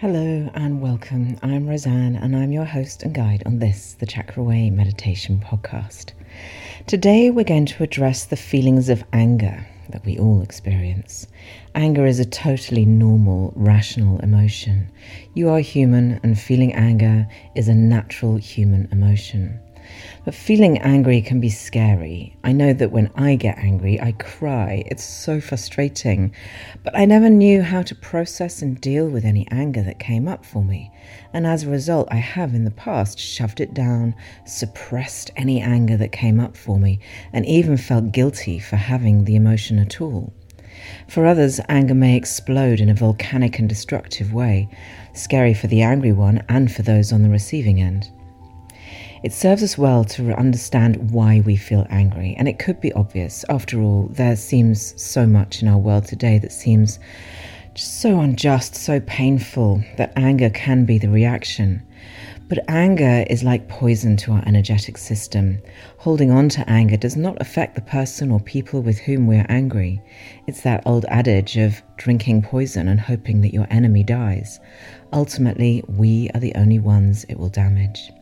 Hello and welcome. I'm Rosanne and I'm your host and guide on this, the Chakra Way Meditation Podcast. Today we're going to address the feelings of anger that we all experience. Anger is a totally normal, rational emotion. You are human and feeling anger is a natural human emotion. But feeling angry can be scary. I know that when I get angry, I cry. It's so frustrating. But I never knew how to process and deal with any anger that came up for me. And as a result, I have in the past shoved it down, suppressed any anger that came up for me, and even felt guilty for having the emotion at all. For others, anger may explode in a volcanic and destructive way, scary for the angry one and for those on the receiving end. It serves us well to understand why we feel angry, and it could be obvious. After all, there seems so much in our world today that seems so unjust, so painful, that anger can be the reaction. But anger is like poison to our energetic system. Holding on to anger does not affect the person or people with whom we are angry. It's that old adage of drinking poison and hoping that your enemy dies. Ultimately, we are the only ones it will damage.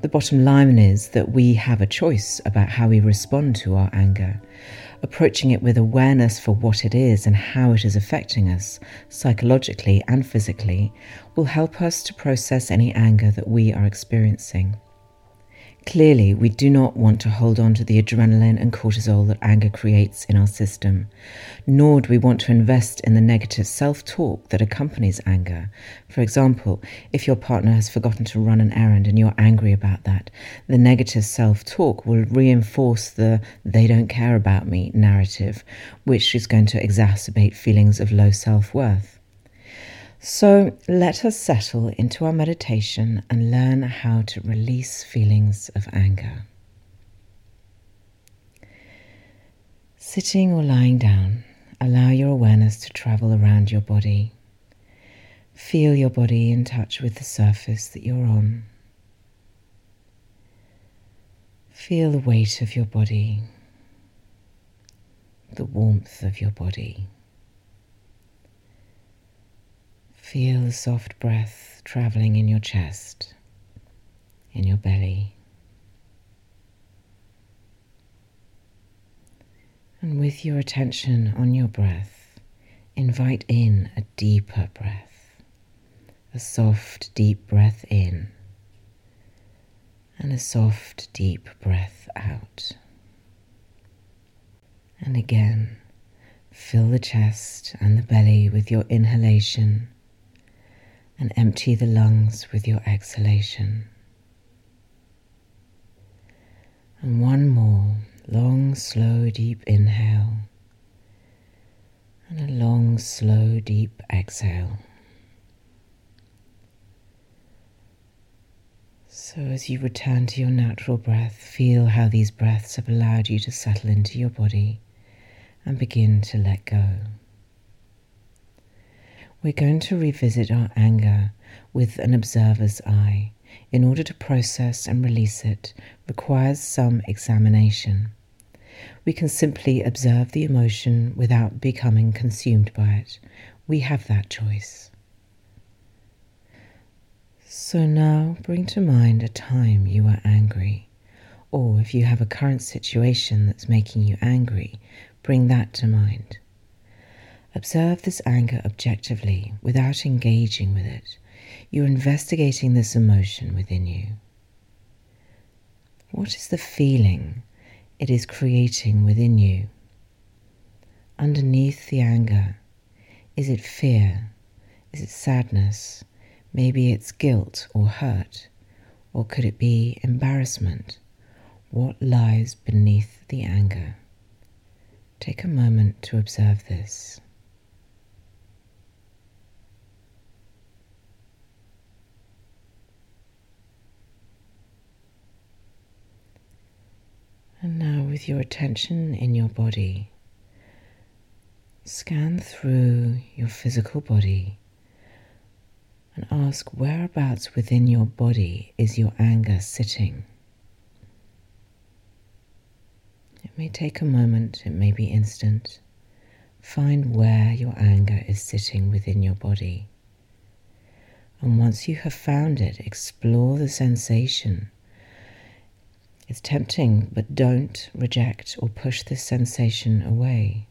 The bottom line is that we have a choice about how we respond to our anger. Approaching it with awareness for what it is and how it is affecting us, psychologically and physically, will help us to process any anger that we are experiencing. Clearly, we do not want to hold on to the adrenaline and cortisol that anger creates in our system, nor do we want to invest in the negative self talk that accompanies anger. For example, if your partner has forgotten to run an errand and you're angry about that, the negative self talk will reinforce the they don't care about me narrative, which is going to exacerbate feelings of low self worth. So let us settle into our meditation and learn how to release feelings of anger. Sitting or lying down, allow your awareness to travel around your body. Feel your body in touch with the surface that you're on. Feel the weight of your body, the warmth of your body. Feel the soft breath traveling in your chest, in your belly. And with your attention on your breath, invite in a deeper breath, a soft, deep breath in, and a soft, deep breath out. And again, fill the chest and the belly with your inhalation and empty the lungs with your exhalation. And one more long, slow, deep inhale and a long, slow, deep exhale. So, as you return to your natural breath, feel how these breaths have allowed you to settle into your body and begin to let go we're going to revisit our anger with an observer's eye. In order to process and release it requires some examination. We can simply observe the emotion without becoming consumed by it. We have that choice. So now bring to mind a time you were angry, or if you have a current situation that's making you angry, bring that to mind. Observe this anger objectively without engaging with it. You're investigating this emotion within you. What is the feeling it is creating within you? Underneath the anger, is it fear? Is it sadness? Maybe it's guilt or hurt. Or could it be embarrassment? What lies beneath the anger? Take a moment to observe this. And now, with your attention in your body, scan through your physical body and ask whereabouts within your body is your anger sitting. It may take a moment, it may be instant. Find where your anger is sitting within your body. And once you have found it, explore the sensation. It's tempting, but don't reject or push this sensation away.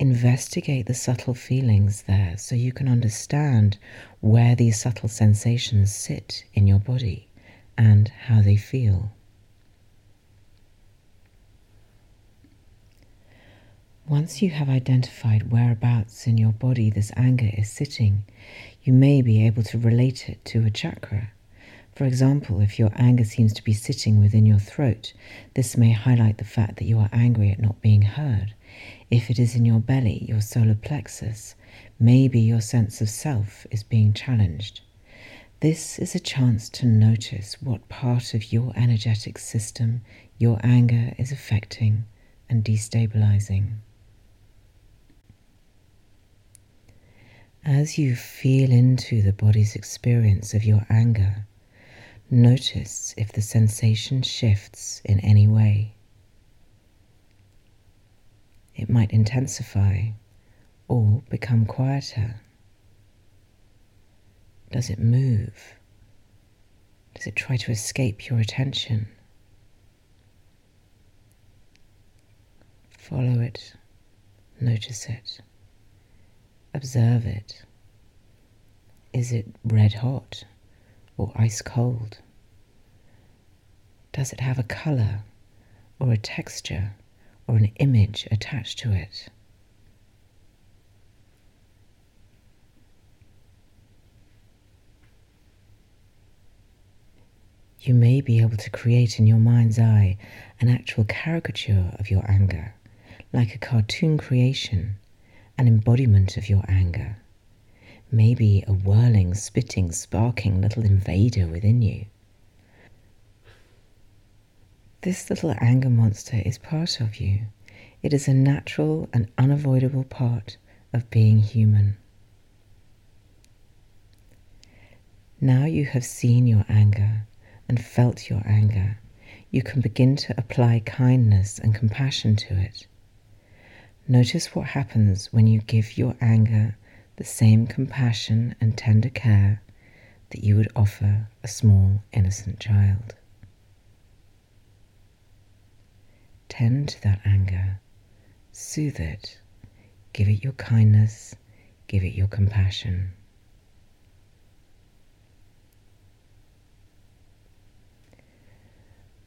Investigate the subtle feelings there so you can understand where these subtle sensations sit in your body and how they feel. Once you have identified whereabouts in your body this anger is sitting, you may be able to relate it to a chakra. For example, if your anger seems to be sitting within your throat, this may highlight the fact that you are angry at not being heard. If it is in your belly, your solar plexus, maybe your sense of self is being challenged. This is a chance to notice what part of your energetic system your anger is affecting and destabilizing. As you feel into the body's experience of your anger, notice if the sensation shifts in any way. It might intensify or become quieter. Does it move? Does it try to escape your attention? Follow it, notice it. Observe it. Is it red hot or ice cold? Does it have a colour or a texture or an image attached to it? You may be able to create in your mind's eye an actual caricature of your anger, like a cartoon creation an embodiment of your anger, maybe a whirling, spitting, sparking little invader within you. This little anger monster is part of you. It is a natural and unavoidable part of being human. Now you have seen your anger and felt your anger, you can begin to apply kindness and compassion to it. Notice what happens when you give your anger the same compassion and tender care that you would offer a small innocent child. Tend to that anger, soothe it, give it your kindness, give it your compassion.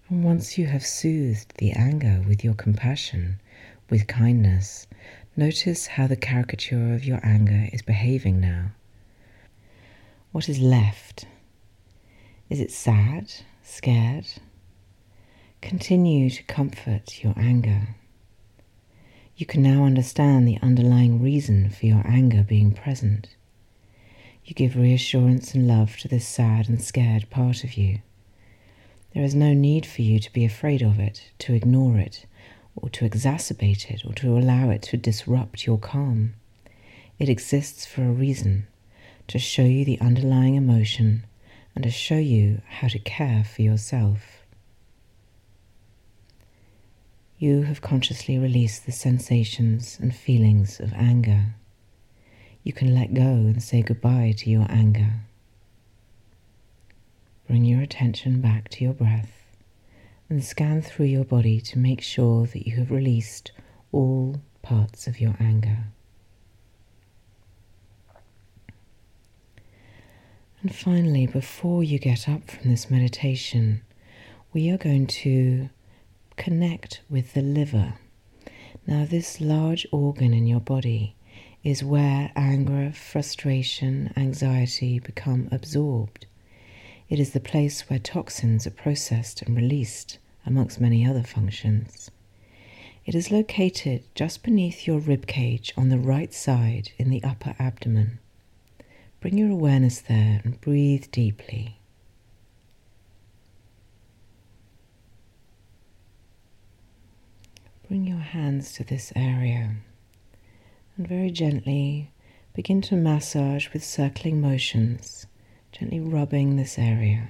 And once you have soothed the anger with your compassion, with kindness, notice how the caricature of your anger is behaving now. What is left? Is it sad, scared? Continue to comfort your anger. You can now understand the underlying reason for your anger being present. You give reassurance and love to this sad and scared part of you. There is no need for you to be afraid of it, to ignore it, or to exacerbate it or to allow it to disrupt your calm. It exists for a reason to show you the underlying emotion and to show you how to care for yourself. You have consciously released the sensations and feelings of anger. You can let go and say goodbye to your anger. Bring your attention back to your breath and scan through your body to make sure that you have released all parts of your anger. And finally, before you get up from this meditation, we are going to connect with the liver. Now, this large organ in your body is where anger, frustration, anxiety become absorbed. It is the place where toxins are processed and released, amongst many other functions. It is located just beneath your rib cage on the right side in the upper abdomen. Bring your awareness there and breathe deeply. Bring your hands to this area and very gently begin to massage with circling motions gently rubbing this area.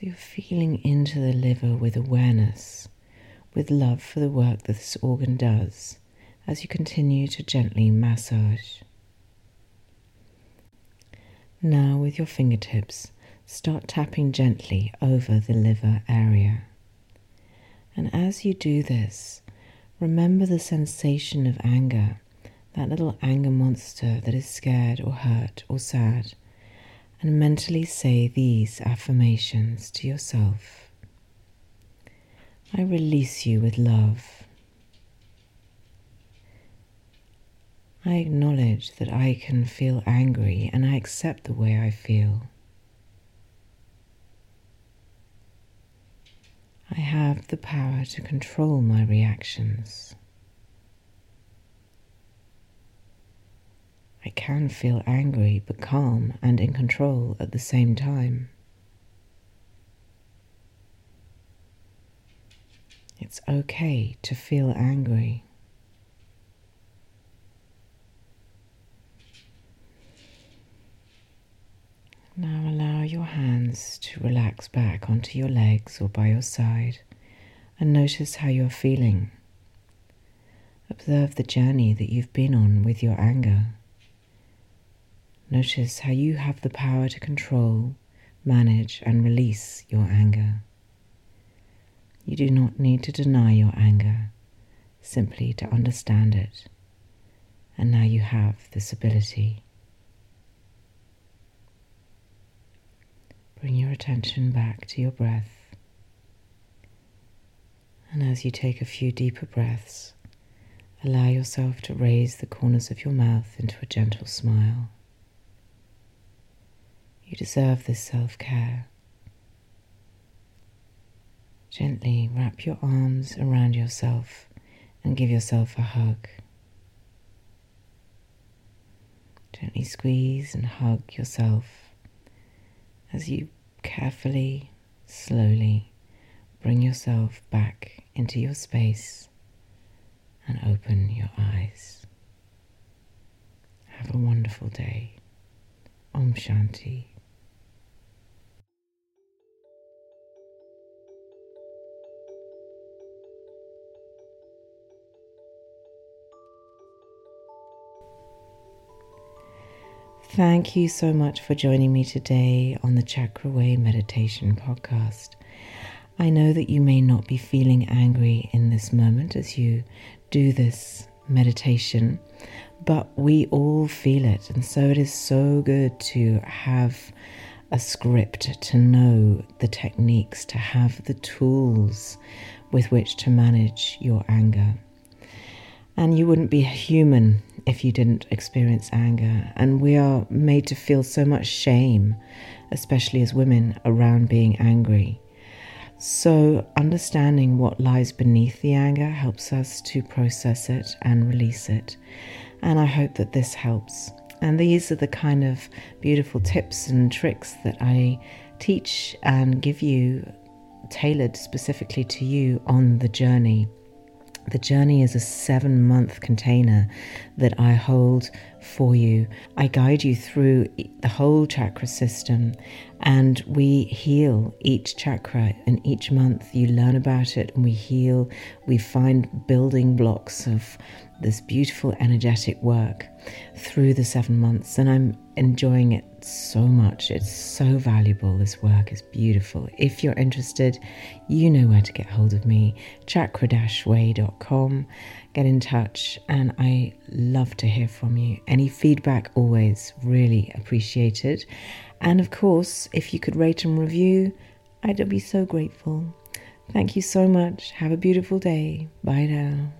So you're feeling into the liver with awareness, with love for the work that this organ does, as you continue to gently massage. Now, with your fingertips, start tapping gently over the liver area. And as you do this, remember the sensation of anger, that little anger monster that is scared or hurt or sad, and mentally say these affirmations to yourself. I release you with love. I acknowledge that I can feel angry and I accept the way I feel. I have the power to control my reactions. I can feel angry but calm and in control at the same time. It's okay to feel angry. Now allow your hands to relax back onto your legs or by your side and notice how you're feeling. Observe the journey that you've been on with your anger. Notice how you have the power to control, manage, and release your anger. You do not need to deny your anger, simply to understand it. And now you have this ability. Bring your attention back to your breath. And as you take a few deeper breaths, allow yourself to raise the corners of your mouth into a gentle smile. You deserve this self care. Gently wrap your arms around yourself and give yourself a hug. Gently squeeze and hug yourself as you carefully, slowly bring yourself back into your space and open your eyes. Have a wonderful day. Om Shanti. Thank you so much for joining me today on the Chakra Way Meditation Podcast. I know that you may not be feeling angry in this moment as you do this meditation, but we all feel it. And so it is so good to have a script, to know the techniques, to have the tools with which to manage your anger. And you wouldn't be human if you didn't experience anger. And we are made to feel so much shame, especially as women, around being angry. So, understanding what lies beneath the anger helps us to process it and release it. And I hope that this helps. And these are the kind of beautiful tips and tricks that I teach and give you tailored specifically to you on the journey the journey is a seven month container that I hold for you. I guide you through the whole chakra system and we heal each chakra. And each month you learn about it and we heal. We find building blocks of this beautiful energetic work through the seven months. And I'm enjoying it so much. It's so valuable. This work is beautiful. If you're interested, you know where to get hold of me chakra-way.com. Get in touch, and I love to hear from you. Any feedback, always really appreciated. And of course, if you could rate and review, I'd be so grateful. Thank you so much. Have a beautiful day. Bye now.